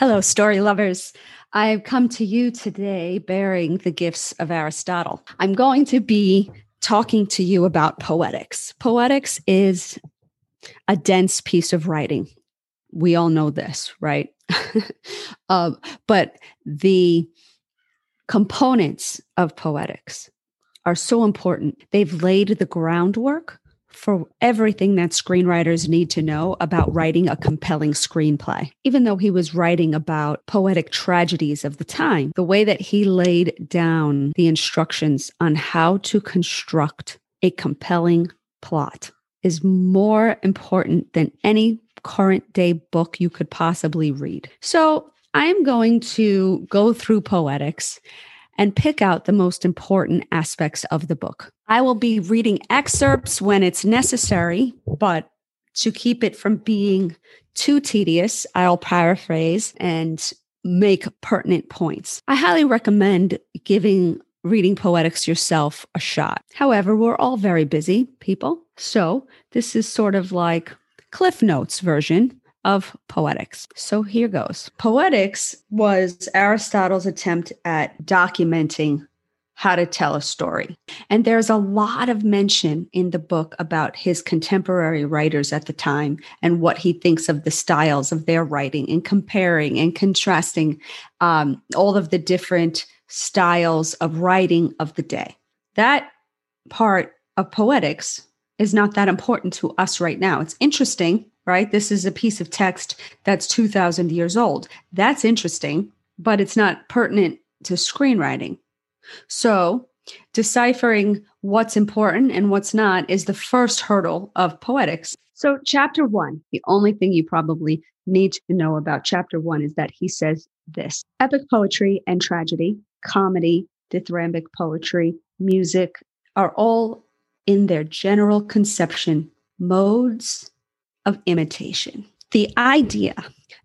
Hello, story lovers. I've come to you today bearing the gifts of Aristotle. I'm going to be talking to you about poetics. Poetics is a dense piece of writing. We all know this, right? uh, but the components of poetics are so important. They've laid the groundwork for everything that screenwriters need to know about writing a compelling screenplay. Even though he was writing about poetic tragedies of the time, the way that he laid down the instructions on how to construct a compelling plot is more important than any current day book you could possibly read. So I'm going to go through poetics and pick out the most important aspects of the book. I will be reading excerpts when it's necessary, but to keep it from being too tedious, I'll paraphrase and make pertinent points. I highly recommend giving reading poetics yourself a shot. However, we're all very busy people. So this is sort of like Cliff Notes version of poetics. So here goes. Poetics was Aristotle's attempt at documenting how to tell a story. And there's a lot of mention in the book about his contemporary writers at the time and what he thinks of the styles of their writing and comparing and contrasting um, all of the different styles of writing of the day. That part of poetics is not that important to us right now. It's interesting right? This is a piece of text that's 2,000 years old. That's interesting, but it's not pertinent to screenwriting. So, deciphering what's important and what's not is the first hurdle of poetics. So, chapter one, the only thing you probably need to know about chapter one is that he says this epic poetry and tragedy, comedy, dithyrambic poetry, music are all in their general conception modes of imitation. The idea,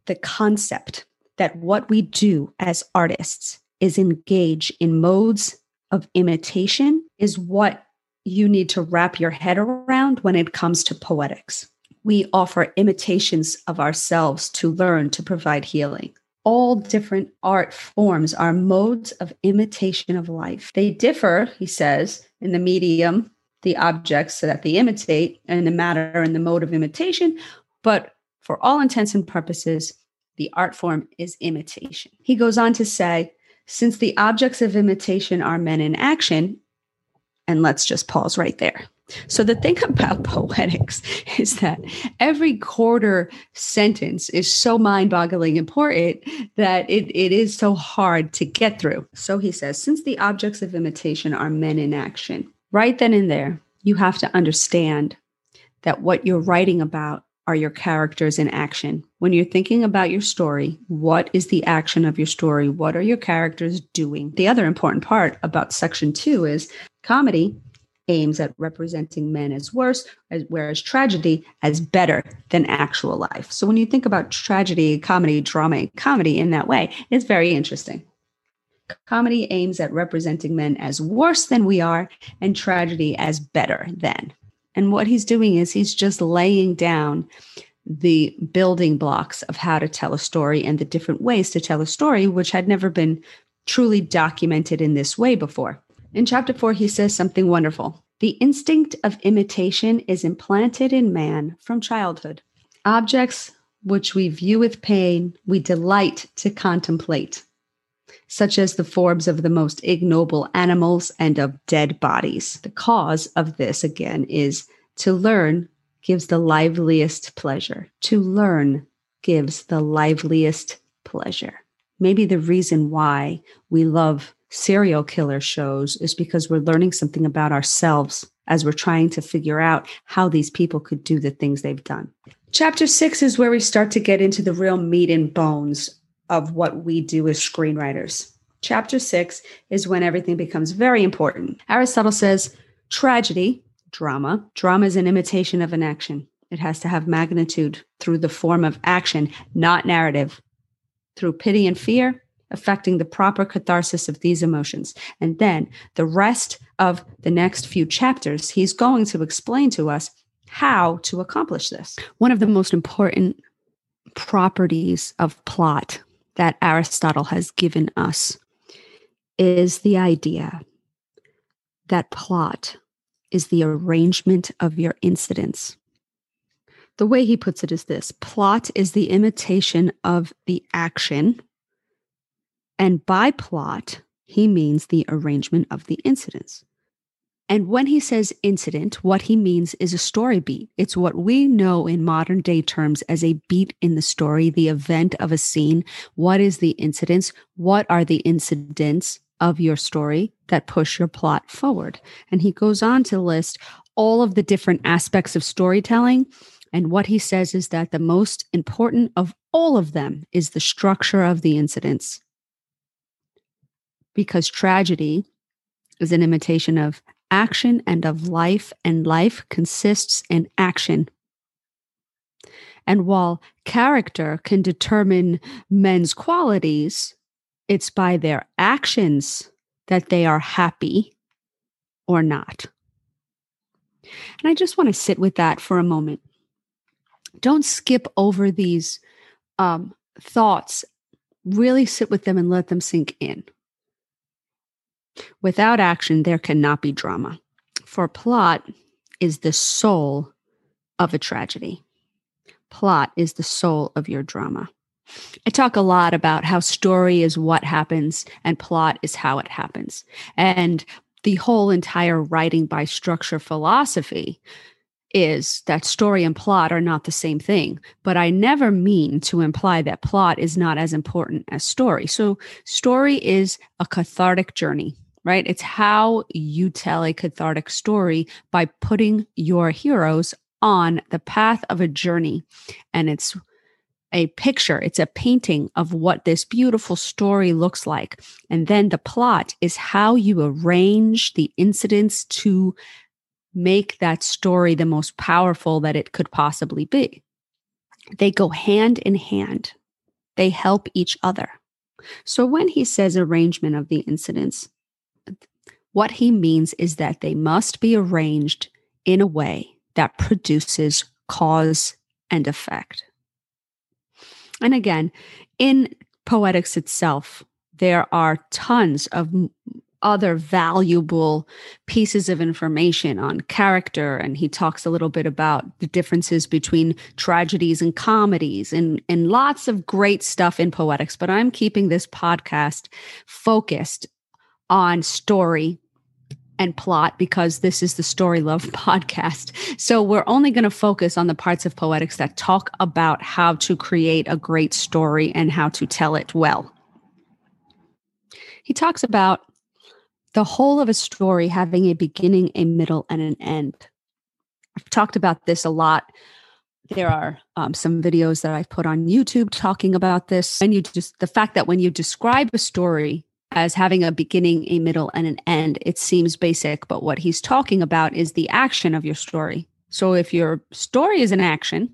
the concept that what we do as artists is engage in modes of imitation is what you need to wrap your head around when it comes to poetics. We offer imitations of ourselves to learn to provide healing. All different art forms are modes of imitation of life. They differ, he says, in the medium the objects so that they imitate and the matter and the mode of imitation. But for all intents and purposes, the art form is imitation. He goes on to say, since the objects of imitation are men in action, and let's just pause right there. So, the thing about poetics is that every quarter sentence is so mind boggling important that it, it is so hard to get through. So, he says, since the objects of imitation are men in action, right then and there, you have to understand that what you're writing about are your characters in action. When you're thinking about your story, what is the action of your story? What are your characters doing? The other important part about section two is comedy aims at representing men as worse, whereas tragedy as better than actual life. So when you think about tragedy, comedy, drama, comedy in that way, it's very interesting. Comedy aims at representing men as worse than we are and tragedy as better than. And what he's doing is he's just laying down the building blocks of how to tell a story and the different ways to tell a story, which had never been truly documented in this way before. In chapter four, he says something wonderful. The instinct of imitation is implanted in man from childhood. Objects which we view with pain, we delight to contemplate such as the forms of the most ignoble animals and of dead bodies. The cause of this, again, is to learn gives the liveliest pleasure. To learn gives the liveliest pleasure. Maybe the reason why we love serial killer shows is because we're learning something about ourselves as we're trying to figure out how these people could do the things they've done. Chapter six is where we start to get into the real meat and bones of what we do as screenwriters. Chapter six is when everything becomes very important. Aristotle says tragedy, drama, drama is an imitation of an action. It has to have magnitude through the form of action, not narrative. Through pity and fear, affecting the proper catharsis of these emotions. And then the rest of the next few chapters, he's going to explain to us how to accomplish this. One of the most important properties of plot that Aristotle has given us is the idea that plot is the arrangement of your incidents. The way he puts it is this plot is the imitation of the action, and by plot, he means the arrangement of the incidents. And when he says incident, what he means is a story beat. It's what we know in modern day terms as a beat in the story, the event of a scene. What is the incidents? What are the incidents of your story that push your plot forward? And he goes on to list all of the different aspects of storytelling. And what he says is that the most important of all of them is the structure of the incidents. Because tragedy is an imitation of action and of life, and life consists in action. And while character can determine men's qualities, it's by their actions that they are happy or not. And I just want to sit with that for a moment. Don't skip over these um, thoughts. Really sit with them and let them sink in. Without action, there cannot be drama. For plot is the soul of a tragedy. Plot is the soul of your drama. I talk a lot about how story is what happens and plot is how it happens. And the whole entire writing by structure philosophy is that story and plot are not the same thing. But I never mean to imply that plot is not as important as story. So, story is a cathartic journey right? It's how you tell a cathartic story by putting your heroes on the path of a journey. And it's a picture, it's a painting of what this beautiful story looks like. And then the plot is how you arrange the incidents to make that story the most powerful that it could possibly be. They go hand in hand, they help each other. So when he says arrangement of the incidents, what he means is that they must be arranged in a way that produces cause and effect. And again, in poetics itself, there are tons of other valuable pieces of information on character and he talks a little bit about the differences between tragedies and comedies and and lots of great stuff in poetics but I'm keeping this podcast focused on story and plot because this is the Story Love podcast. So we're only going to focus on the parts of poetics that talk about how to create a great story and how to tell it well. He talks about the whole of a story having a beginning, a middle, and an end. I've talked about this a lot. There are um, some videos that I've put on YouTube talking about this. And you just, the fact that when you describe a story, as having a beginning, a middle, and an end. It seems basic, but what he's talking about is the action of your story. So if your story is an action,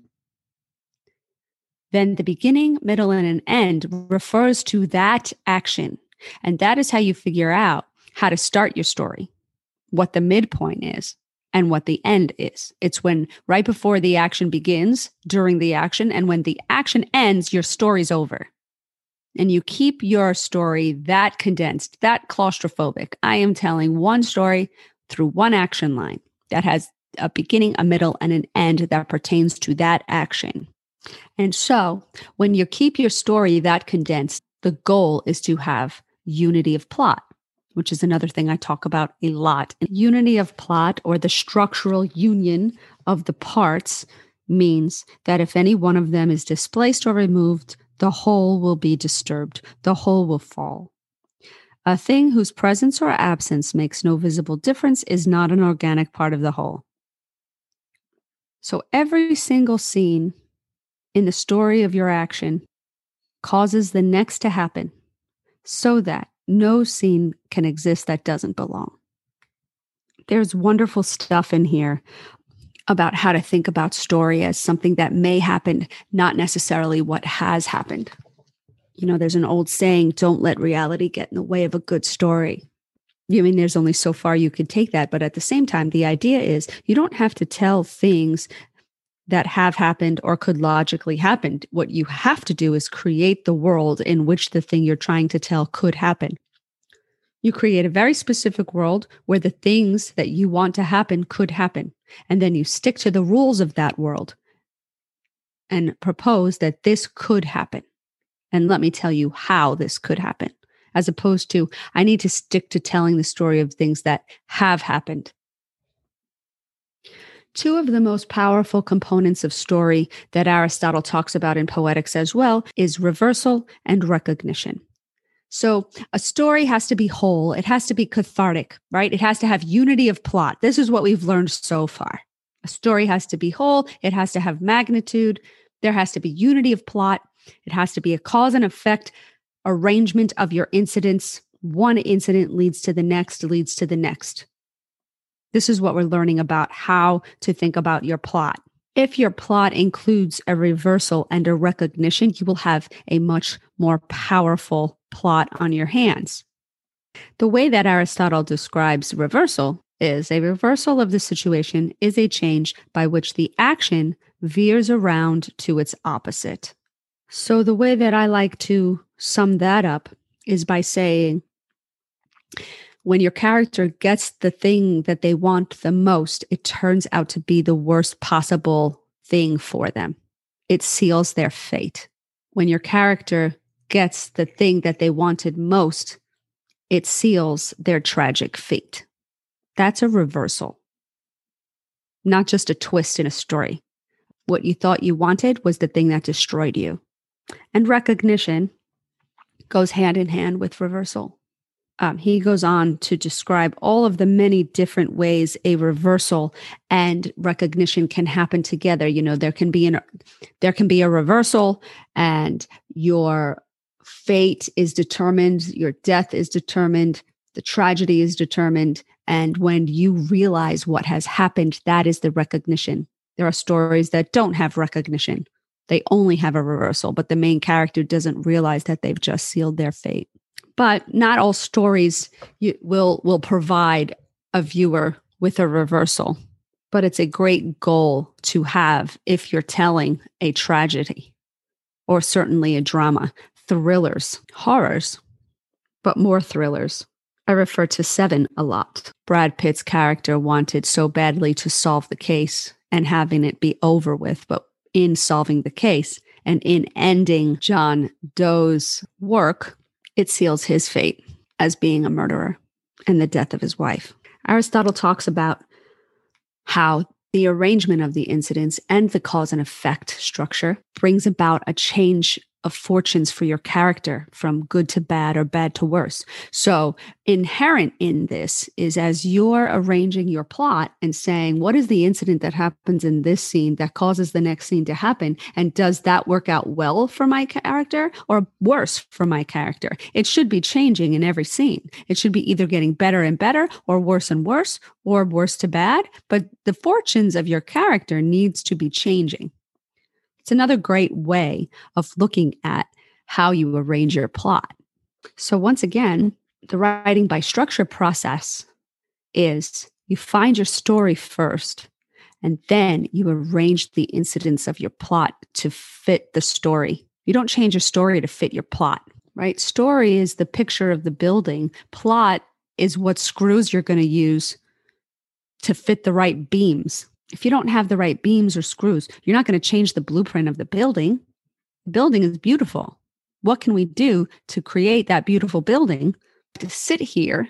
then the beginning, middle, and an end refers to that action. And that is how you figure out how to start your story, what the midpoint is, and what the end is. It's when right before the action begins, during the action, and when the action ends, your story's over and you keep your story that condensed, that claustrophobic, I am telling one story through one action line that has a beginning, a middle, and an end that pertains to that action. And so when you keep your story that condensed, the goal is to have unity of plot, which is another thing I talk about a lot. Unity of plot or the structural union of the parts means that if any one of them is displaced or removed, the whole will be disturbed, the whole will fall. A thing whose presence or absence makes no visible difference is not an organic part of the whole. So every single scene in the story of your action causes the next to happen so that no scene can exist that doesn't belong. There's wonderful stuff in here about how to think about story as something that may happen, not necessarily what has happened. You know, there's an old saying, don't let reality get in the way of a good story. I mean, there's only so far you could take that. But at the same time, the idea is you don't have to tell things that have happened or could logically happen. What you have to do is create the world in which the thing you're trying to tell could happen. You create a very specific world where the things that you want to happen could happen. And then you stick to the rules of that world and propose that this could happen. And let me tell you how this could happen, as opposed to, I need to stick to telling the story of things that have happened. Two of the most powerful components of story that Aristotle talks about in Poetics as well is reversal and recognition. So a story has to be whole. It has to be cathartic, right? It has to have unity of plot. This is what we've learned so far. A story has to be whole. It has to have magnitude. There has to be unity of plot. It has to be a cause and effect arrangement of your incidents. One incident leads to the next, leads to the next. This is what we're learning about how to think about your plot. If your plot includes a reversal and a recognition, you will have a much more powerful plot on your hands. The way that Aristotle describes reversal is a reversal of the situation is a change by which the action veers around to its opposite. So, the way that I like to sum that up is by saying when your character gets the thing that they want the most, it turns out to be the worst possible thing for them. It seals their fate. When your character gets the thing that they wanted most, it seals their tragic fate. That's a reversal, not just a twist in a story. What you thought you wanted was the thing that destroyed you. And recognition goes hand in hand with reversal. Um, he goes on to describe all of the many different ways a reversal and recognition can happen together. You know, there can be an there can be a reversal, and your fate is determined, your death is determined, the tragedy is determined. And when you realize what has happened, that is the recognition. There are stories that don't have recognition, they only have a reversal, but the main character doesn't realize that they've just sealed their fate. But not all stories will, will provide a viewer with a reversal, but it's a great goal to have if you're telling a tragedy or certainly a drama thrillers, horrors, but more thrillers. I refer to Seven a lot. Brad Pitt's character wanted so badly to solve the case and having it be over with, but in solving the case and in ending John Doe's work, it seals his fate as being a murderer and the death of his wife. Aristotle talks about how the arrangement of the incidents and the cause and effect structure brings about a change of fortunes for your character from good to bad or bad to worse. So, inherent in this is as you're arranging your plot and saying, what is the incident that happens in this scene that causes the next scene to happen? And does that work out well for my character or worse for my character? It should be changing in every scene. It should be either getting better and better or worse and worse or worse to bad. But the fortunes of your character needs to be changing. It's another great way of looking at how you arrange your plot. So, once again, the writing by structure process is you find your story first, and then you arrange the incidents of your plot to fit the story. You don't change your story to fit your plot, right? Story is the picture of the building, plot is what screws you're going to use to fit the right beams if you don't have the right beams or screws, you're not going to change the blueprint of the building. The building is beautiful. What can we do to create that beautiful building? To sit here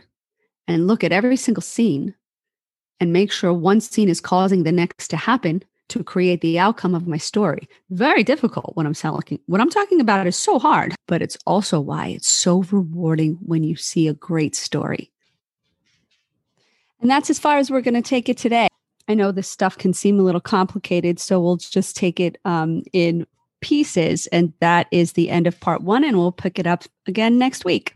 and look at every single scene and make sure one scene is causing the next to happen to create the outcome of my story. Very difficult when I'm selling. What I'm talking about is so hard, but it's also why it's so rewarding when you see a great story. And that's as far as we're going to take it today. I know this stuff can seem a little complicated, so we'll just take it um, in pieces. And that is the end of part one, and we'll pick it up again next week.